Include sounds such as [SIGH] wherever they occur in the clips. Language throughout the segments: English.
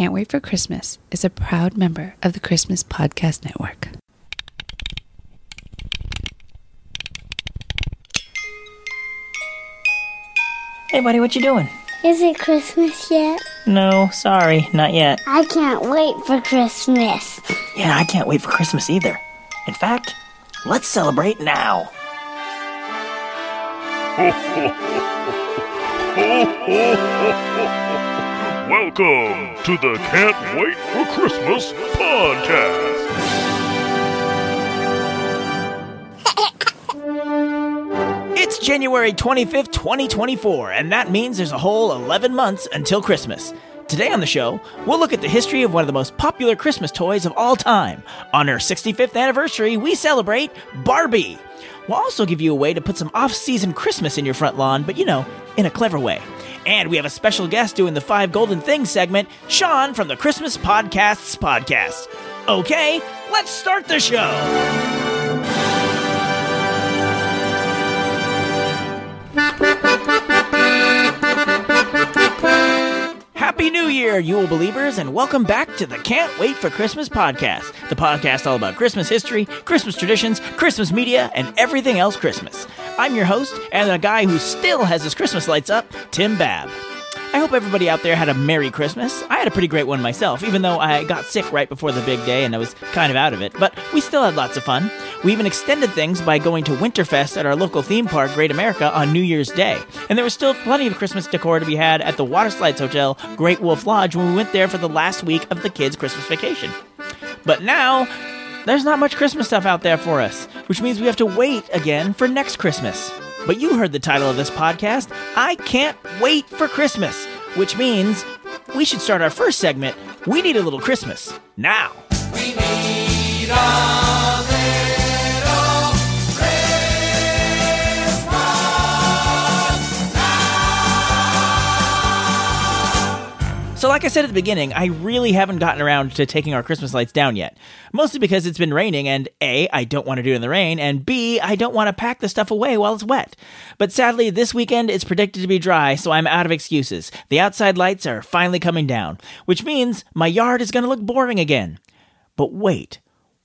Can't Wait for Christmas is a proud member of the Christmas Podcast Network. Hey, buddy, what you doing? Is it Christmas yet? No, sorry, not yet. I can't wait for Christmas. Yeah, I can't wait for Christmas either. In fact, let's celebrate now. [LAUGHS] Welcome to the Can't Wait for Christmas podcast. [LAUGHS] It's January 25th, 2024, and that means there's a whole 11 months until Christmas. Today on the show, we'll look at the history of one of the most popular Christmas toys of all time. On our 65th anniversary, we celebrate Barbie. We'll also give you a way to put some off season Christmas in your front lawn, but you know, in a clever way. And we have a special guest doing the Five Golden Things segment, Sean from the Christmas Podcasts podcast. Okay, let's start the show. Happy New Year, you believers, and welcome back to the Can't Wait for Christmas podcast, the podcast all about Christmas history, Christmas traditions, Christmas media, and everything else Christmas. I'm your host, and the guy who still has his Christmas lights up, Tim Babb. I hope everybody out there had a Merry Christmas. I had a pretty great one myself, even though I got sick right before the big day and I was kind of out of it. But we still had lots of fun. We even extended things by going to Winterfest at our local theme park, Great America, on New Year's Day. And there was still plenty of Christmas decor to be had at the Water Slides Hotel, Great Wolf Lodge, when we went there for the last week of the kids' Christmas vacation. But now, there's not much Christmas stuff out there for us, which means we have to wait again for next Christmas. But you heard the title of this podcast, I Can't Wait for Christmas, which means we should start our first segment, We Need a Little Christmas, now. So, like I said at the beginning, I really haven't gotten around to taking our Christmas lights down yet. Mostly because it's been raining, and A, I don't want to do it in the rain, and B, I don't want to pack the stuff away while it's wet. But sadly, this weekend it's predicted to be dry, so I'm out of excuses. The outside lights are finally coming down, which means my yard is going to look boring again. But wait,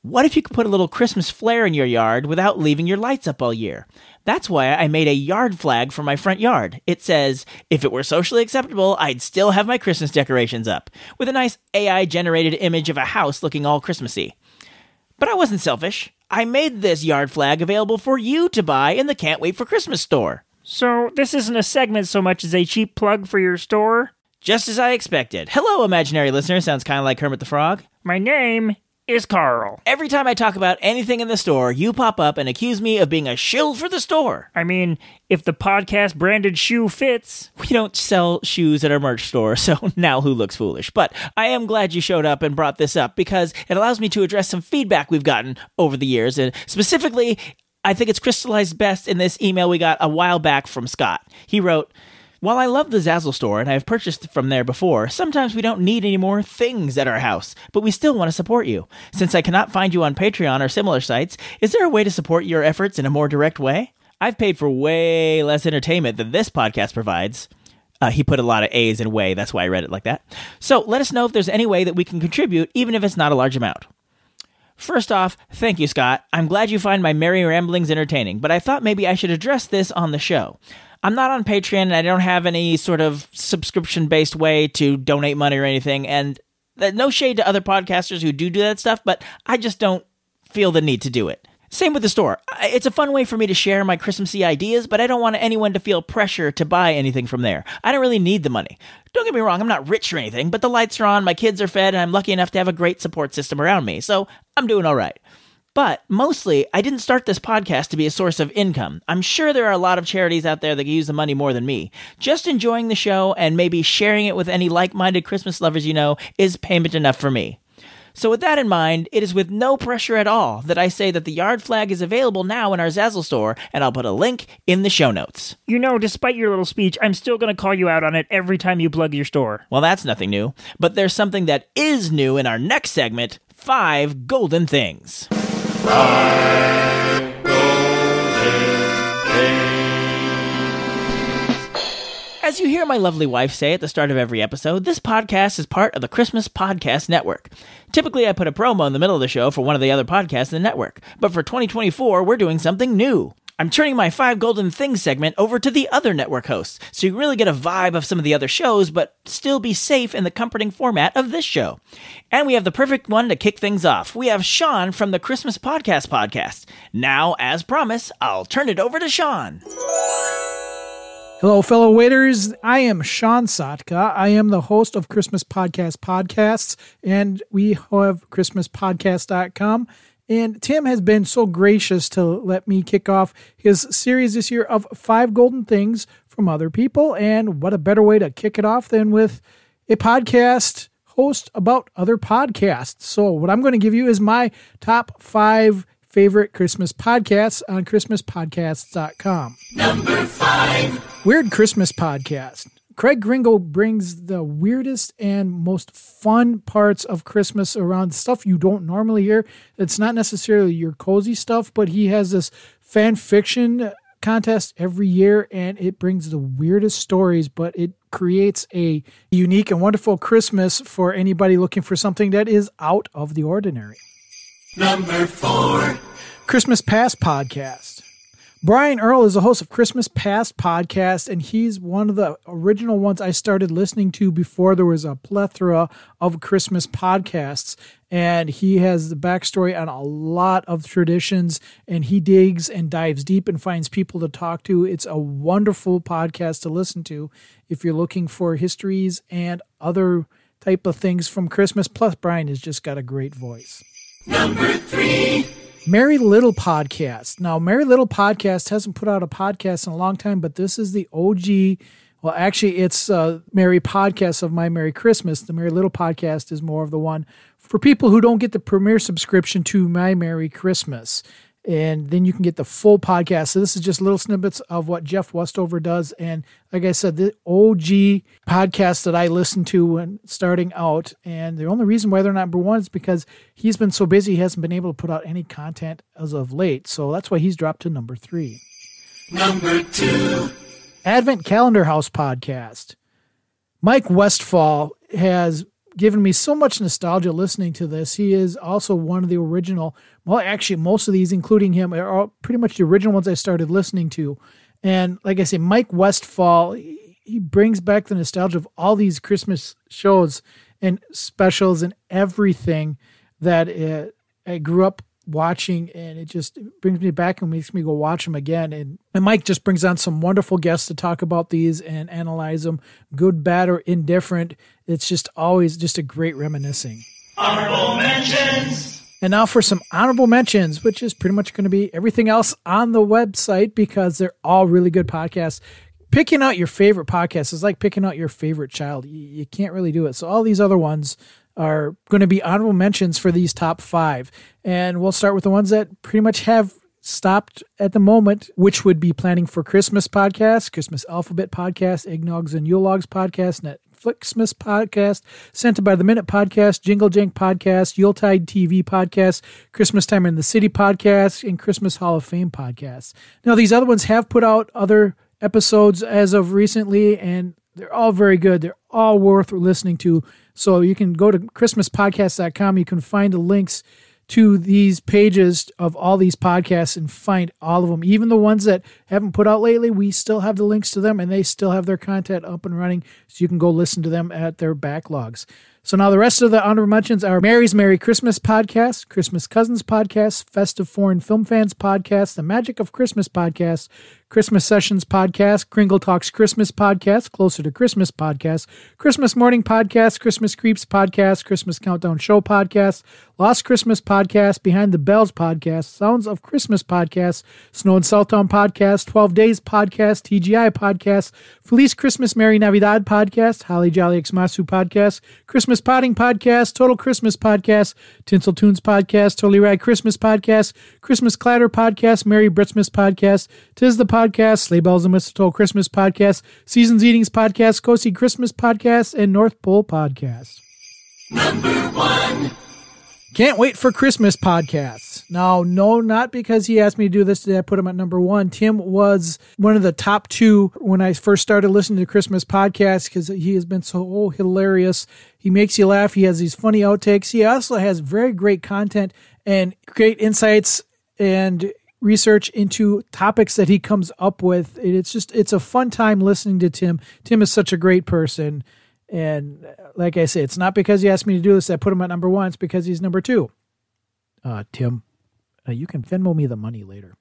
what if you could put a little Christmas flair in your yard without leaving your lights up all year? That's why I made a yard flag for my front yard. It says, if it were socially acceptable, I'd still have my Christmas decorations up, with a nice AI generated image of a house looking all Christmassy. But I wasn't selfish. I made this yard flag available for you to buy in the Can't Wait for Christmas store. So, this isn't a segment so much as a cheap plug for your store? Just as I expected. Hello, imaginary listener. Sounds kind of like Kermit the Frog. My name is Carl. Every time I talk about anything in the store, you pop up and accuse me of being a shill for the store. I mean, if the podcast branded shoe fits, We don't sell shoes at our merch store, [LAUGHS] so now who looks foolish? But I am glad you showed up and brought this up because it allows me to address some feedback we've gotten over the years. And specifically, I think it's crystallized best in this email we got a while back from Scott. He wrote, while I love the Zazzle store and I have purchased from there before, sometimes we don't need any more things at our house, but we still want to support you. Since I cannot find you on Patreon or similar sites, is there a way to support your efforts in a more direct way? I've paid for way less entertainment than this podcast provides. Uh, he put a lot of A's in way, that's why I read it like that. So let us know if there's any way that we can contribute, even if it's not a large amount. First off, thank you, Scott. I'm glad you find my merry ramblings entertaining, but I thought maybe I should address this on the show. I'm not on Patreon and I don't have any sort of subscription based way to donate money or anything. And no shade to other podcasters who do do that stuff, but I just don't feel the need to do it. Same with the store. It's a fun way for me to share my Christmassy ideas, but I don't want anyone to feel pressure to buy anything from there. I don't really need the money. Don't get me wrong, I'm not rich or anything, but the lights are on, my kids are fed, and I'm lucky enough to have a great support system around me, so I'm doing all right. But mostly, I didn't start this podcast to be a source of income. I'm sure there are a lot of charities out there that use the money more than me. Just enjoying the show and maybe sharing it with any like minded Christmas lovers you know is payment enough for me. So, with that in mind, it is with no pressure at all that I say that the yard flag is available now in our Zazzle store, and I'll put a link in the show notes. you know, despite your little speech, I'm still going to call you out on it every time you plug your store. Well, that's nothing new, but there's something that is new in our next segment Five Golden Things. As you hear my lovely wife say at the start of every episode, this podcast is part of the Christmas Podcast Network. Typically, I put a promo in the middle of the show for one of the other podcasts in the network, but for 2024, we're doing something new. I'm turning my Five Golden Things segment over to the other network hosts, so you really get a vibe of some of the other shows, but still be safe in the comforting format of this show. And we have the perfect one to kick things off. We have Sean from the Christmas Podcast Podcast. Now, as promised, I'll turn it over to Sean. Hello, fellow waiters. I am Sean Sotka. I am the host of Christmas Podcast Podcasts, and we have ChristmasPodcast.com. And Tim has been so gracious to let me kick off his series this year of five golden things from other people. And what a better way to kick it off than with a podcast host about other podcasts. So, what I'm going to give you is my top five favorite Christmas podcasts on ChristmasPodcasts.com. Number five Weird Christmas Podcast. Craig Gringo brings the weirdest and most fun parts of Christmas around stuff you don't normally hear. It's not necessarily your cozy stuff, but he has this fan fiction contest every year and it brings the weirdest stories, but it creates a unique and wonderful Christmas for anybody looking for something that is out of the ordinary. Number four Christmas Past Podcast. Brian Earl is the host of Christmas Past podcast, and he's one of the original ones I started listening to before there was a plethora of Christmas podcasts. And he has the backstory on a lot of traditions, and he digs and dives deep and finds people to talk to. It's a wonderful podcast to listen to if you're looking for histories and other type of things from Christmas. Plus, Brian has just got a great voice. Number three. Merry Little podcast. Now, Merry Little podcast hasn't put out a podcast in a long time, but this is the OG. Well, actually, it's uh, Merry podcast of My Merry Christmas. The Merry Little podcast is more of the one for people who don't get the premier subscription to My Merry Christmas and then you can get the full podcast. So this is just little snippets of what Jeff Westover does. And like I said, the OG podcast that I listened to when starting out. And the only reason why they're number one is because he's been so busy, he hasn't been able to put out any content as of late. So that's why he's dropped to number three. Number two, Advent Calendar House podcast. Mike Westfall has given me so much nostalgia listening to this. He is also one of the original, well, actually, most of these, including him, are all pretty much the original ones I started listening to. And like I say, Mike Westfall, he brings back the nostalgia of all these Christmas shows and specials and everything that uh, I grew up watching and it just brings me back and makes me go watch them again. And, and mike just brings on some wonderful guests to talk about these and analyze them good bad or indifferent. It's just always just a great reminiscing. Honorable mentions. And now for some honorable mentions which is pretty much going to be everything else on the website because they're all really good podcasts. Picking out your favorite podcast is like picking out your favorite child. You, you can't really do it. So all these other ones are going to be honorable mentions for these top five. And we'll start with the ones that pretty much have stopped at the moment, which would be planning for Christmas podcast, Christmas Alphabet podcast, Eggnogs and Yule Logs podcast, Netflixmas podcast, Santa by the Minute podcast, Jingle Jank podcast, Yuletide TV podcast, Christmas Time in the City podcast, and Christmas Hall of Fame podcast. Now, these other ones have put out other episodes as of recently, and they're all very good. They're all worth listening to. So you can go to ChristmasPodcast.com. You can find the links to these pages of all these podcasts and find all of them. Even the ones that haven't put out lately, we still have the links to them and they still have their content up and running. So you can go listen to them at their backlogs. So now the rest of the honorable mentions are Mary's Merry Christmas podcast, Christmas Cousins podcast, Festive Foreign Film Fans podcast, The Magic of Christmas podcast, Christmas Sessions podcast, Kringle Talks Christmas podcast, Closer to Christmas podcast, Christmas Morning podcast, Christmas Creeps podcast, Christmas Countdown Show podcast, Lost Christmas podcast, Behind the Bells podcast, Sounds of Christmas podcast, Snow and Saltdown podcast, 12 Days podcast, TGI podcast, Feliz Christmas Merry Navidad podcast, Holly Jolly Xmasu podcast, Christmas Potting podcast, Total Christmas podcast, Tinsel Tunes podcast, Totally Rad Christmas podcast, Christmas Clatter podcast, Merry Britsmas podcast, Tis the podcast, Sleigh Bells and Mistletoe Christmas podcast, Seasons Eatings podcast, Cozy Christmas podcast, and North Pole podcast. Can't wait for Christmas podcasts. Now, no, not because he asked me to do this today. I put him at number one. Tim was one of the top two when I first started listening to Christmas podcasts because he has been so hilarious. He makes you laugh. He has these funny outtakes. He also has very great content and great insights and research into topics that he comes up with. It's just it's a fun time listening to Tim. Tim is such a great person. And like I say, it's not because he asked me to do this I put him at number one. It's because he's number two. Uh, Tim, uh, you can Venmo me the money later.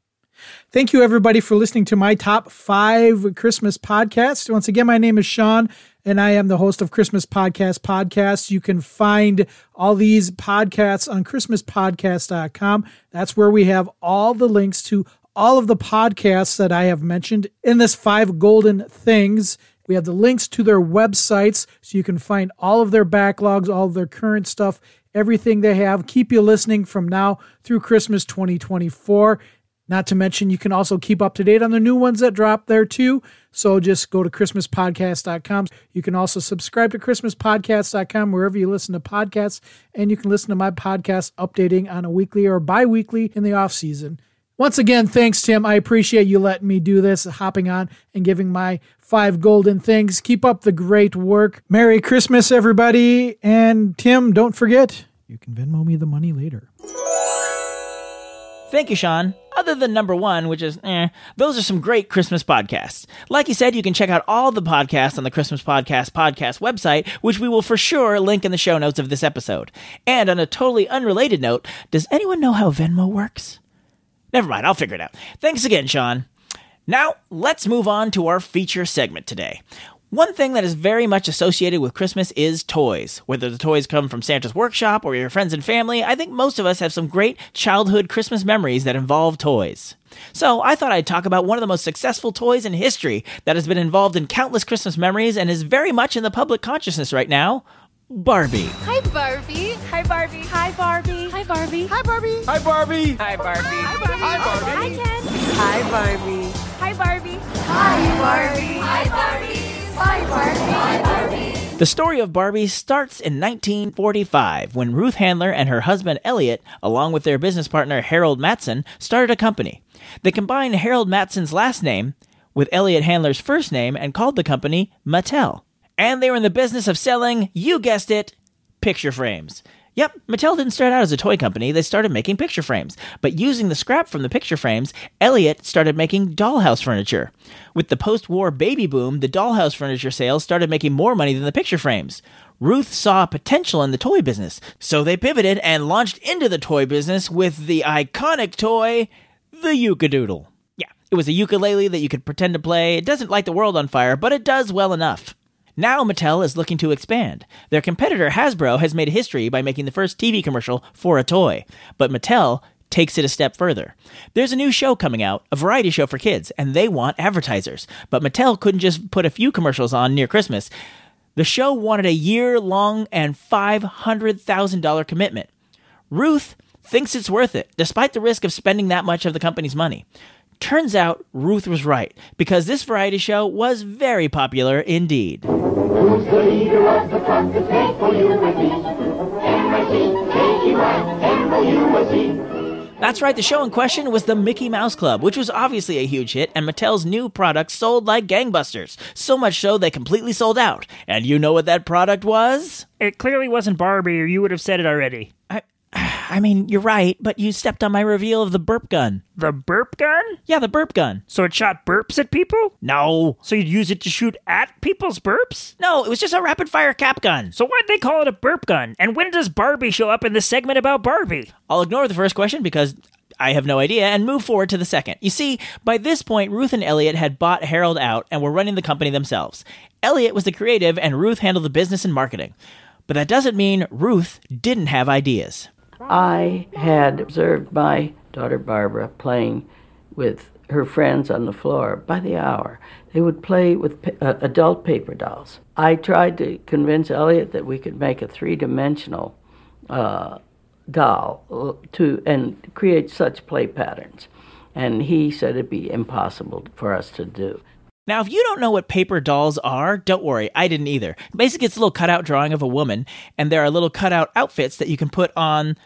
Thank you, everybody, for listening to my top five Christmas podcasts. Once again, my name is Sean, and I am the host of Christmas Podcast Podcasts. You can find all these podcasts on ChristmasPodcast.com. That's where we have all the links to all of the podcasts that I have mentioned in this five golden things. We have the links to their websites so you can find all of their backlogs, all of their current stuff, everything they have. Keep you listening from now through Christmas 2024. Not to mention, you can also keep up to date on the new ones that drop there too. So just go to ChristmasPodcast.com. You can also subscribe to ChristmasPodcast.com wherever you listen to podcasts, and you can listen to my podcast updating on a weekly or bi weekly in the off season. Once again, thanks, Tim. I appreciate you letting me do this, hopping on and giving my five golden things. Keep up the great work. Merry Christmas, everybody. And Tim, don't forget, you can Venmo me the money later. Thank you, Sean. Other than number one, which is eh, those are some great Christmas podcasts. Like you said, you can check out all the podcasts on the Christmas Podcast podcast website, which we will for sure link in the show notes of this episode. And on a totally unrelated note, does anyone know how Venmo works? Never mind, I'll figure it out. Thanks again, Sean. Now, let's move on to our feature segment today. One thing that is very much associated with Christmas is toys. Whether the toys come from Santa's workshop or your friends and family, I think most of us have some great childhood Christmas memories that involve toys. So I thought I'd talk about one of the most successful toys in history that has been involved in countless Christmas memories and is very much in the public consciousness right now Barbie. Hi, Barbie. Hi, Barbie. Hi, Barbie. Hi, Barbie. Hi, Barbie. Hi, Barbie. Hi, Barbie. Hi, Barbie. Hi, Ken. Hi, Barbie. Hi, Barbie. Hi, Barbie. Hi, Barbie. Hi, Barbie. Hi, Barbie. The story of Barbie starts in 1945 when Ruth Handler and her husband Elliot, along with their business partner Harold Matson, started a company. They combined Harold Matson's last name with Elliot Handler's first name and called the company Mattel. And they were in the business of selling, you guessed it, picture frames. Yep, Mattel didn't start out as a toy company, they started making picture frames. But using the scrap from the picture frames, Elliot started making dollhouse furniture. With the post war baby boom, the dollhouse furniture sales started making more money than the picture frames. Ruth saw potential in the toy business, so they pivoted and launched into the toy business with the iconic toy, the Uke-A-Doodle. Yeah, it was a ukulele that you could pretend to play. It doesn't light the world on fire, but it does well enough. Now Mattel is looking to expand. Their competitor Hasbro has made history by making the first TV commercial for a toy, but Mattel takes it a step further. There's a new show coming out, a variety show for kids, and they want advertisers. But Mattel couldn't just put a few commercials on near Christmas. The show wanted a year long and $500,000 commitment. Ruth thinks it's worth it, despite the risk of spending that much of the company's money. Turns out Ruth was right, because this variety show was very popular indeed. Who's the leader of the front that's made for you and me? M-I-C-K-E-Y-M-O-U-S-E. That's right, the show in question was the Mickey Mouse Club, which was obviously a huge hit, and Mattel's new product sold like gangbusters. So much so they completely sold out. And you know what that product was? It clearly wasn't Barbie, or you would have said it already. I, I mean, you're right, but you stepped on my reveal of the burp gun. The burp gun? Yeah, the burp gun. So it shot burps at people? No. So you'd use it to shoot at people's burps? No, it was just a rapid fire cap gun. So why'd they call it a burp gun? And when does Barbie show up in this segment about Barbie? I'll ignore the first question because I have no idea and move forward to the second. You see, by this point, Ruth and Elliot had bought Harold out and were running the company themselves. Elliot was the creative and Ruth handled the business and marketing. But that doesn't mean Ruth didn't have ideas. I had observed my daughter Barbara playing with her friends on the floor by the hour. They would play with pa- uh, adult paper dolls. I tried to convince Elliot that we could make a three dimensional uh, doll uh, to and create such play patterns. And he said it'd be impossible for us to do. Now, if you don't know what paper dolls are, don't worry, I didn't either. Basically, it's a little cutout drawing of a woman, and there are little cutout outfits that you can put on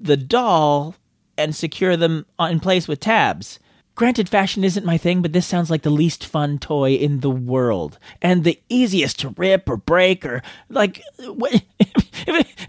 the doll and secure them in place with tabs. Granted, fashion isn't my thing, but this sounds like the least fun toy in the world. And the easiest to rip or break or, like, what,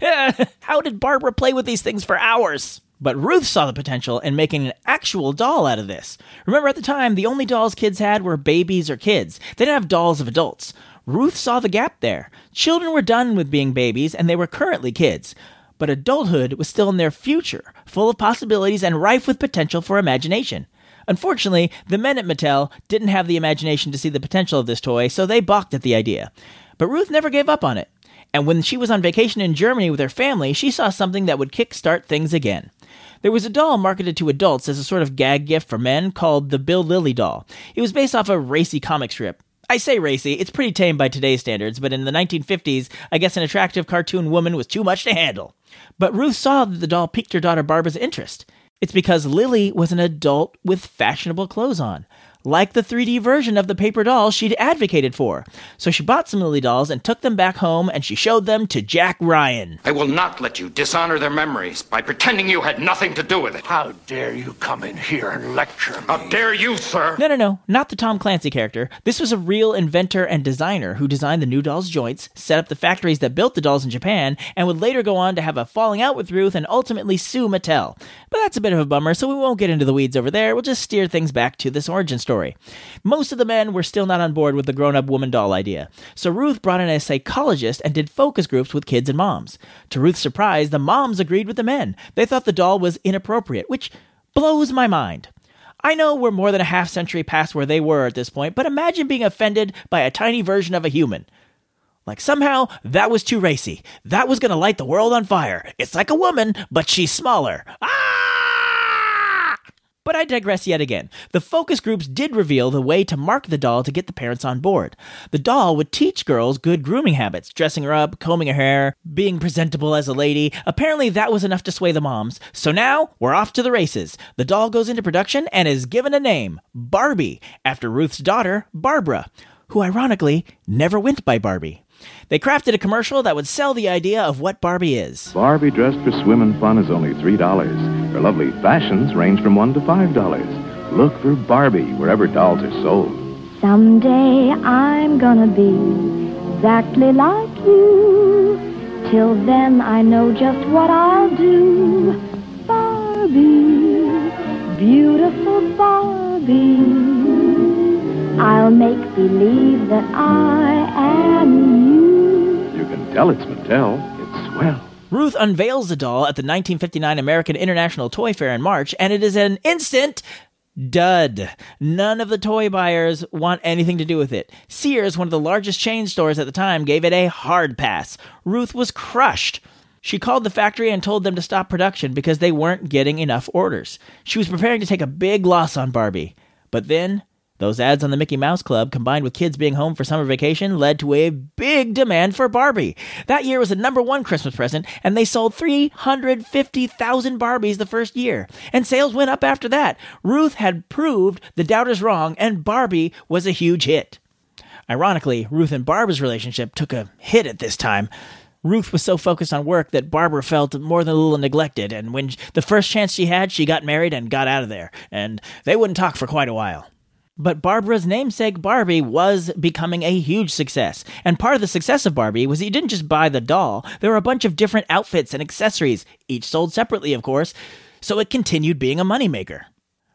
[LAUGHS] how did Barbara play with these things for hours? But Ruth saw the potential in making an actual doll out of this. Remember, at the time, the only dolls kids had were babies or kids. They didn't have dolls of adults. Ruth saw the gap there. Children were done with being babies, and they were currently kids. But adulthood was still in their future, full of possibilities and rife with potential for imagination. Unfortunately, the men at Mattel didn't have the imagination to see the potential of this toy, so they balked at the idea. But Ruth never gave up on it. And when she was on vacation in Germany with her family, she saw something that would kickstart things again. There was a doll marketed to adults as a sort of gag gift for men called the Bild Lilli doll. It was based off a racy comic strip. I say racy, it's pretty tame by today's standards, but in the 1950s, I guess an attractive cartoon woman was too much to handle. But Ruth saw that the doll piqued her daughter Barbara's interest. It's because Lilli was an adult with fashionable clothes on like the 3D version of the paper doll she'd advocated for. So she bought some Lilli dolls and took them back home and she showed them to Jack Ryan. I will not let you dishonor their memories by pretending you had nothing to do with it. How dare you come in here and lecture me? How dare you, sir? No, no, no, not the Tom Clancy character. This was a real inventor and designer who designed the new doll's joints, set up the factories that built the dolls in Japan, and would later go on to have a falling out with Ruth and ultimately sue Mattel. But that's a bit of a bummer, so we won't get into the weeds over there. We'll just steer things back to this origin story story. Most of the men were still not on board with the grown up woman doll idea, so Ruth brought in a psychologist and did focus groups with kids and moms. To Ruth's surprise, the moms agreed with the men. They thought the doll was inappropriate, which blows my mind. I know we're more than a half century past where they were at this point, but imagine being offended by a tiny version of a human. Like somehow that was too racy. That was going to light the world on fire. It's like a woman, but she's smaller. Ah! But I digress yet again. The focus groups did reveal the way to mark the doll to get the parents on board. The doll would teach girls good grooming habits, dressing her up, combing her hair, being presentable as a lady. Apparently, that was enough to sway the moms. So now, we're off to the races. The doll goes into production and is given a name Barbie, after Ruth's daughter, Barbara, who ironically never went by Barbie. They crafted a commercial that would sell the idea of what Barbie is. Barbie dressed for swim and fun is only $3. Her lovely fashions range from 1 to $5. Look for Barbie wherever dolls are sold. Someday I'm gonna be exactly like you. Till then I know just what I'll do. Barbie, beautiful Barbie. I'll make believe that I am you. You can tell it's Mattel. It's swell. Ruth unveils the doll at the 1959 American International Toy Fair in March, and it is an instant dud. None of the toy buyers want anything to do with it. Sears, one of the largest chain stores at the time, gave it a hard pass. Ruth was crushed. She called the factory and told them to stop production because they weren't getting enough orders. She was preparing to take a big loss on Barbie. But then those ads on the Mickey Mouse Club, combined with kids being home for summer vacation, led to a big demand for Barbie. That year was the number one Christmas present, and they sold 350,000 Barbies the first year. And sales went up after that. Ruth had proved the doubters wrong, and Barbie was a huge hit. Ironically, Ruth and Barbara's relationship took a hit at this time. Ruth was so focused on work that Barbara felt more than a little neglected, and when the first chance she had, she got married and got out of there, and they wouldn't talk for quite a while. But Barbara's namesake Barbie was becoming a huge success. And part of the success of Barbie was that you didn't just buy the doll, there were a bunch of different outfits and accessories, each sold separately, of course, so it continued being a moneymaker.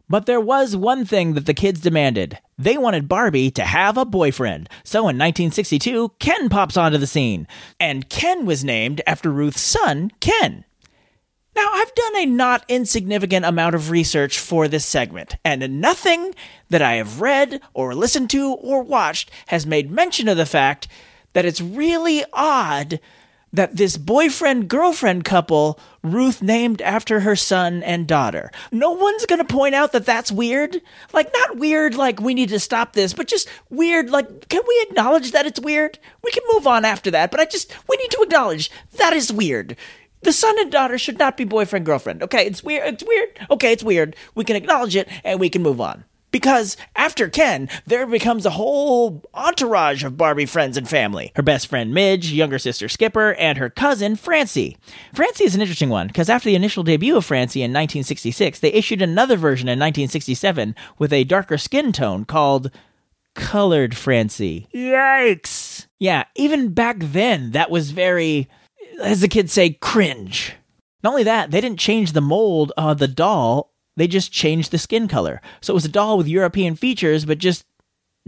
But there was one thing that the kids demanded. They wanted Barbie to have a boyfriend. So in 1962, Ken pops onto the scene. And Ken was named after Ruth's son, Ken. Now, I've done a not insignificant amount of research for this segment, and nothing that I have read or listened to or watched has made mention of the fact that it's really odd that this boyfriend girlfriend couple Ruth named after her son and daughter. No one's going to point out that that's weird. Like, not weird, like we need to stop this, but just weird, like, can we acknowledge that it's weird? We can move on after that, but I just, we need to acknowledge that is weird. The son and daughter should not be boyfriend girlfriend. Okay, it's weird. It's weird. Okay, it's weird. We can acknowledge it and we can move on Because after Ken, there becomes a whole entourage of Barbie friends and family. Her best friend Midge, younger sister Skipper, and her cousin Francie. Francie is an interesting one because after the initial debut of Francie in 1966, they issued another version in 1967 with a darker skin tone called Colored Francie. Yikes! Yeah, even back then, that was very, as the kids say, cringe. Not only that, they didn't change the mold of the doll, they just changed the skin color. So it was a doll with European features, but just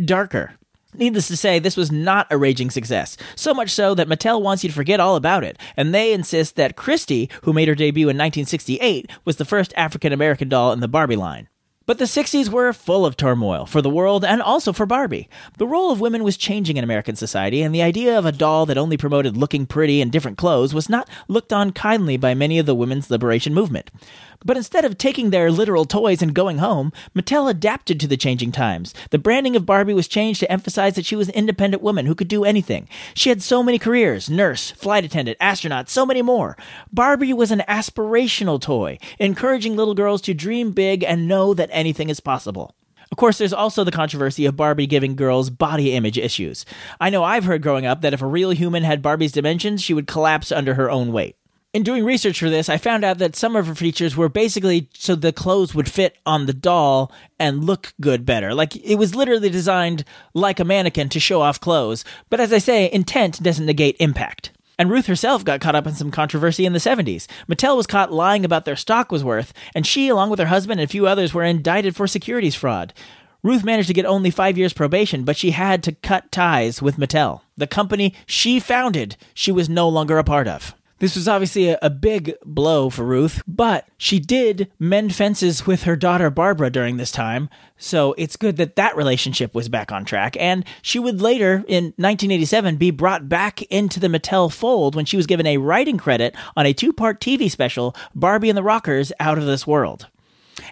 darker. Needless to say, this was not a raging success. So much so that Mattel wants you to forget all about it, and they insist that Christie, who made her debut in 1968, was the first African American doll in the Barbie line. But the 60s were full of turmoil for the world and also for Barbie. The role of women was changing in American society, and the idea of a doll that only promoted looking pretty in different clothes was not looked on kindly by many of the women's liberation movement. But instead of taking their literal toys and going home, Mattel adapted to the changing times. The branding of Barbie was changed to emphasize that she was an independent woman who could do anything. She had so many careers nurse, flight attendant, astronaut, so many more. Barbie was an aspirational toy, encouraging little girls to dream big and know that anything is possible. Of course, there's also the controversy of Barbie giving girls body image issues. I know I've heard growing up that if a real human had Barbie's dimensions, she would collapse under her own weight. In doing research for this, I found out that some of her features were basically so the clothes would fit on the doll and look good better. Like it was literally designed like a mannequin to show off clothes. But as I say, intent doesn't negate impact. And Ruth herself got caught up in some controversy in the 70s. Mattel was caught lying about their stock was worth, and she, along with her husband and a few others, were indicted for securities fraud. Ruth managed to get only five years probation, but she had to cut ties with Mattel. The company she founded, she was no longer a part of. This was obviously a, a, big blow for Ruth, but she did mend fences with her daughter Barbara during this time, so it's good that that relationship was back on track. And she would later, in 1987, be brought back into the Mattel fold when she was given a writing credit on a two part TV special, Barbie and the Rockers Out of This World.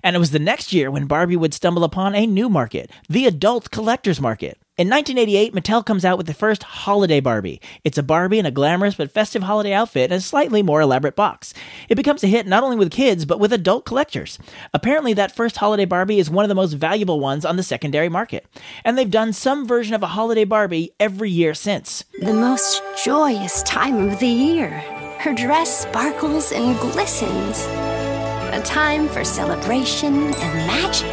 And it was the next year when Barbie would stumble upon a new market, the adult collector's market. In 1988, Mattel comes out with the first holiday Barbie. It's a Barbie in a glamorous but festive holiday outfit and a slightly more elaborate box. It becomes a hit not only with kids, but with adult collectors. Apparently, that first holiday Barbie is one of the most valuable ones on the secondary market. And they've done some version of a holiday Barbie every year since. The most joyous time of the year. Her dress sparkles and glistens. A time for celebration and magic.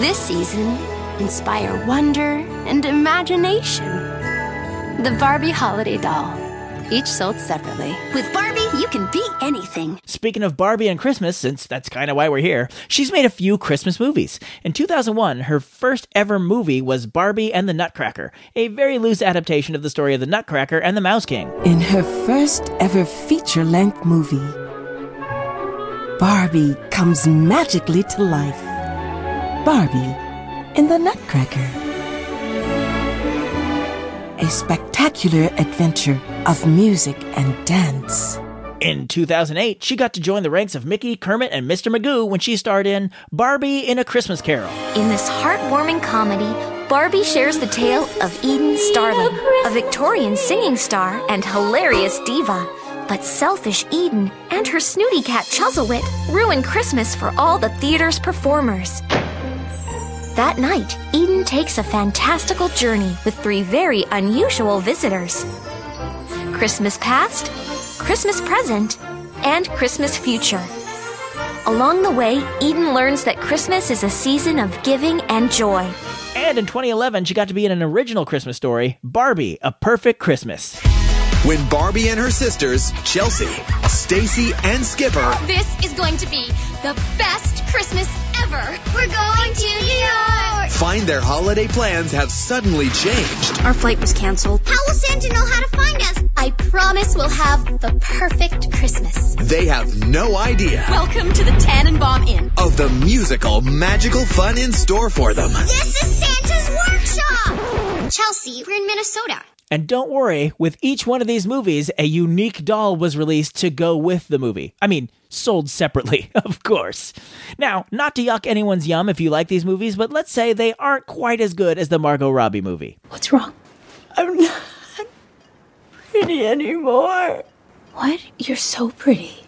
This season, inspire wonder and imagination. The Barbie Holiday Doll, each sold separately. With Barbie, you can be anything. Speaking of Barbie and Christmas, since that's kind of why we're here, she's made a few Christmas movies. In 2001, her first ever movie was Barbie and the Nutcracker, a very loose adaptation of the story of the Nutcracker and the Mouse King. In her first ever feature length movie, Barbie comes magically to life. Barbie in the Nutcracker. A spectacular adventure of music and dance. In 2008, she got to join the ranks of Mickey, Kermit, and Mr. Magoo when she starred in Barbie in a Christmas Carol. In this heartwarming comedy, Barbie shares the tale of Eden Starling, a Victorian singing star and hilarious diva. But selfish Eden and her snooty cat Chuzzlewit ruin Christmas for all the theater's performers. That night, Eden takes a fantastical journey with three very unusual visitors Christmas past, Christmas present, and Christmas future. Along the way, Eden learns that Christmas is a season of giving and joy. And in 2011, she got to be in an original Christmas story, Barbie, A Perfect Christmas. When Barbie and her sisters, Chelsea, Stacy, and Skipper. This is going to be the best Christmas ever. We're going to New York. Find their holiday plans have suddenly changed. Our flight was canceled. How will Santa know how to find us? I promise we'll have the perfect Christmas. They have no idea. Welcome to the Tannenbaum Inn. Of the musical, magical fun in store for them. This is Santa's workshop. Chelsea, we're in Minnesota. And don't worry, with each one of these movies, a unique doll was released to go with the movie. I mean, sold separately, [LAUGHS] of course. Now, not to yuck anyone's yum if you like these movies, but let's say they aren't quite as good as the Margot Robbie movie. What's wrong? I'm not pretty anymore. What? You're so pretty.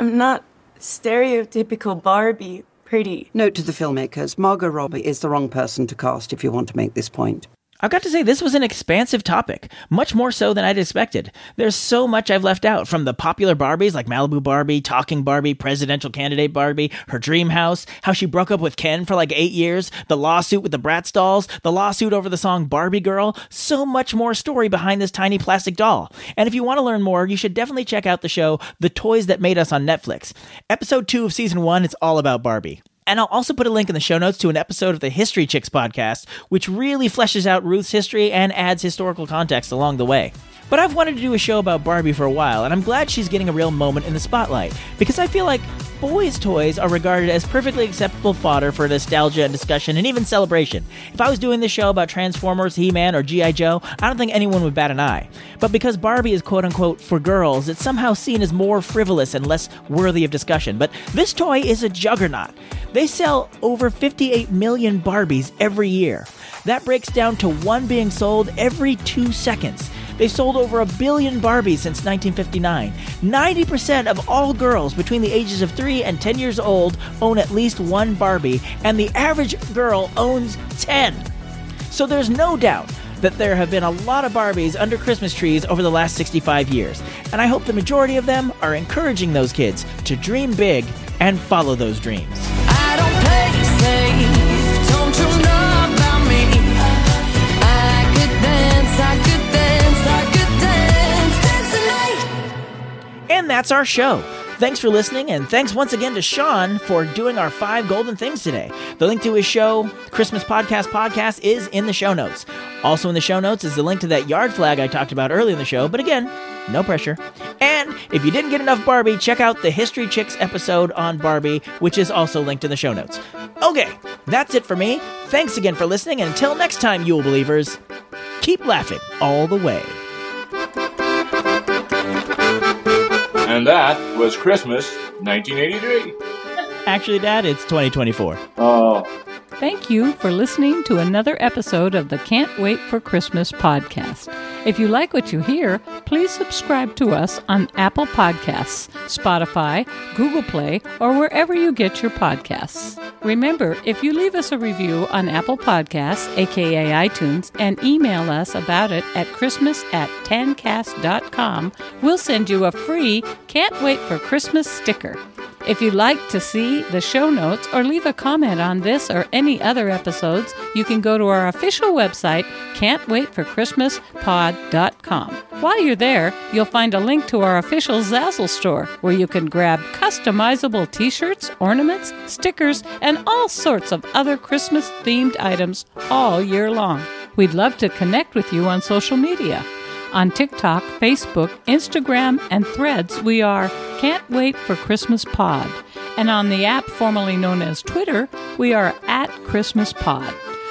I'm not stereotypical Barbie, pretty. Note to the filmmakers Margot Robbie is the wrong person to cast if you want to make this point. I've got to say, this was an expansive topic, much more so than I'd expected. There's so much I've left out from the popular Barbies like Malibu Barbie, Talking Barbie, Presidential Candidate Barbie, her dream house, how she broke up with Ken for like eight years, the lawsuit with the Bratz dolls, the lawsuit over the song Barbie Girl. So much more story behind this tiny plastic doll. And if you want to learn more, you should definitely check out the show The Toys That Made Us on Netflix. Episode two of season one is all about Barbie. And I'll also put a link in the show notes to an episode of the History Chicks podcast, which really fleshes out Ruth's history and adds historical context along the way. But I've wanted to do a show about Barbie for a while, and I'm glad she's getting a real moment in the spotlight, because I feel like boys' toys are regarded as perfectly acceptable fodder for nostalgia and discussion and even celebration. If I was doing this show about Transformers, He Man, or G.I. Joe, I don't think anyone would bat an eye. But because Barbie is quote unquote for girls, it's somehow seen as more frivolous and less worthy of discussion. But this toy is a juggernaut. They sell over 58 million Barbies every year. That breaks down to one being sold every two seconds. They've sold over a billion Barbies since 1959. 90% of all girls between the ages of 3 and 10 years old own at least one Barbie, and the average girl owns 10. So there's no doubt that there have been a lot of Barbies under Christmas trees over the last 65 years, and I hope the majority of them are encouraging those kids to dream big and follow those dreams. And that's our show. Thanks for listening, and thanks once again to Sean for doing our five golden things today. The link to his show, Christmas Podcast Podcast, is in the show notes. Also in the show notes is the link to that yard flag I talked about earlier in the show, but again, no pressure. And if you didn't get enough Barbie, check out the History Chicks episode on Barbie, which is also linked in the show notes. Okay, that's it for me. Thanks again for listening, and until next time, Yule Believers, keep laughing all the way. And that was Christmas 1983. Actually, Dad, it's 2024. Oh. Thank you for listening to another episode of the Can't Wait for Christmas podcast. If you like what you hear, please subscribe to us on Apple Podcasts, Spotify, Google Play, or wherever you get your podcasts. Remember, if you leave us a review on Apple Podcasts, aka iTunes, and email us about it at Christmas at tancast.com, we'll send you a free Can't Wait for Christmas sticker. If you'd like to see the show notes or leave a comment on this or any other episodes, you can go to our official website, can'twaitforchristmaspod.com. While you're there, you'll find a link to our official Zazzle store where you can grab customizable t shirts, ornaments, stickers, and all sorts of other Christmas themed items all year long. We'd love to connect with you on social media. On TikTok, Facebook, Instagram, and Threads, we are Can't Wait for Christmas Pod. And on the app formerly known as Twitter, we are at Christmas Pod.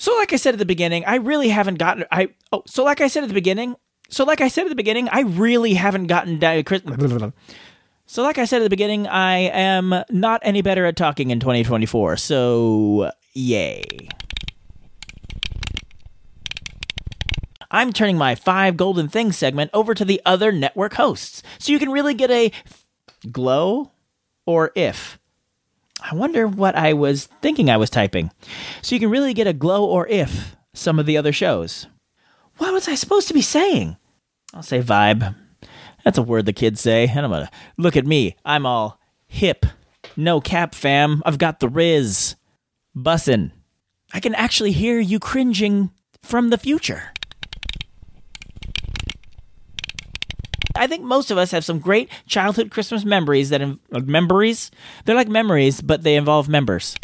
So, like I said at the beginning, I really haven't gotten. I oh, so like I said at the beginning. So, like I said at the beginning, I really haven't gotten down. [LAUGHS] So, like I said at the beginning, I am not any better at talking in 2024. So, yay. I'm turning my five golden things segment over to the other network hosts, so you can really get a glow or if. I wonder what I was thinking I was typing. So you can really get a glow or if some of the other shows. What was I supposed to be saying? I'll say vibe. That's a word the kids say. And I'm gonna look at me. I'm all hip. No cap, fam. I've got the riz. Bussin'. I can actually hear you cringing from the future. I think most of us have some great childhood Christmas memories that in- uh, memories. They're like memories, but they involve members.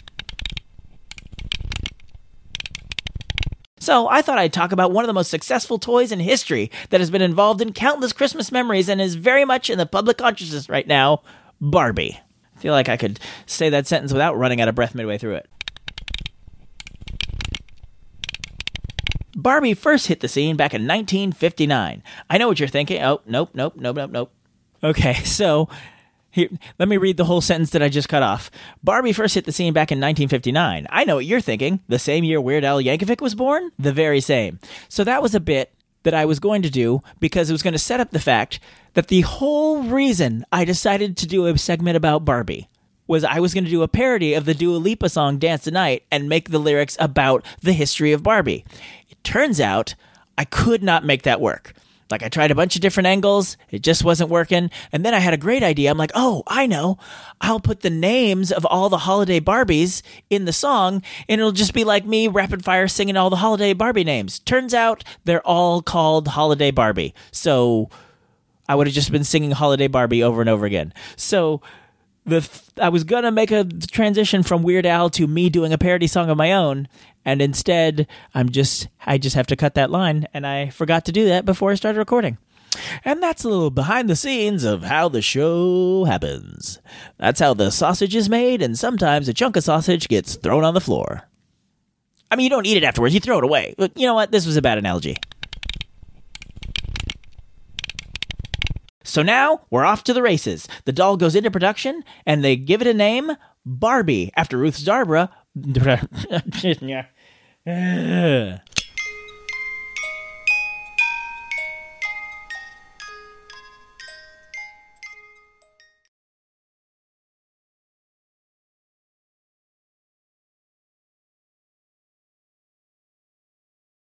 So I thought I'd talk about one of the most successful toys in history that has been involved in countless Christmas memories and is very much in the public consciousness right now Barbie. I feel like I could say that sentence without running out of breath midway through it. Barbie first hit the scene back in 1959. I know what you're thinking. Oh, nope, nope, nope, nope, nope. Okay, [LAUGHS] so here, let me read the whole sentence that I just cut off. Barbie first hit the scene back in 1959. I know what you're thinking. The same year Weird Al Yankovic was born? The very same. So that was a bit that I was going to do because it was going to set up the fact that the whole reason I decided to do a segment about Barbie was I was going to do a parody of the Dua Lipa song Dance the Night and make the lyrics about the history of Barbie. Turns out I could not make that work. Like I tried a bunch of different angles, it just wasn't working. And then I had a great idea. I'm like, "Oh, I know. I'll put the names of all the holiday Barbies in the song and it'll just be like me rapid fire singing all the holiday Barbie names." Turns out they're all called Holiday Barbie. So I would have just been singing Holiday Barbie over and over again. So the was gonna make a transition from Weird Al to me doing a parody song of my own, and instead I'm just I just have to cut that line, and I forgot to do that before I started recording. And that's a little behind the scenes of how the show happens. That's how the sausage is made, and sometimes a chunk of sausage gets thrown on the floor. I mean, you don't eat it afterwards, you throw it away. But you know what? This was a bad analogy. So now we're off to the races. The doll goes into production and they give it a name Barbie after Ruth Zarbra. [LAUGHS] [LAUGHS]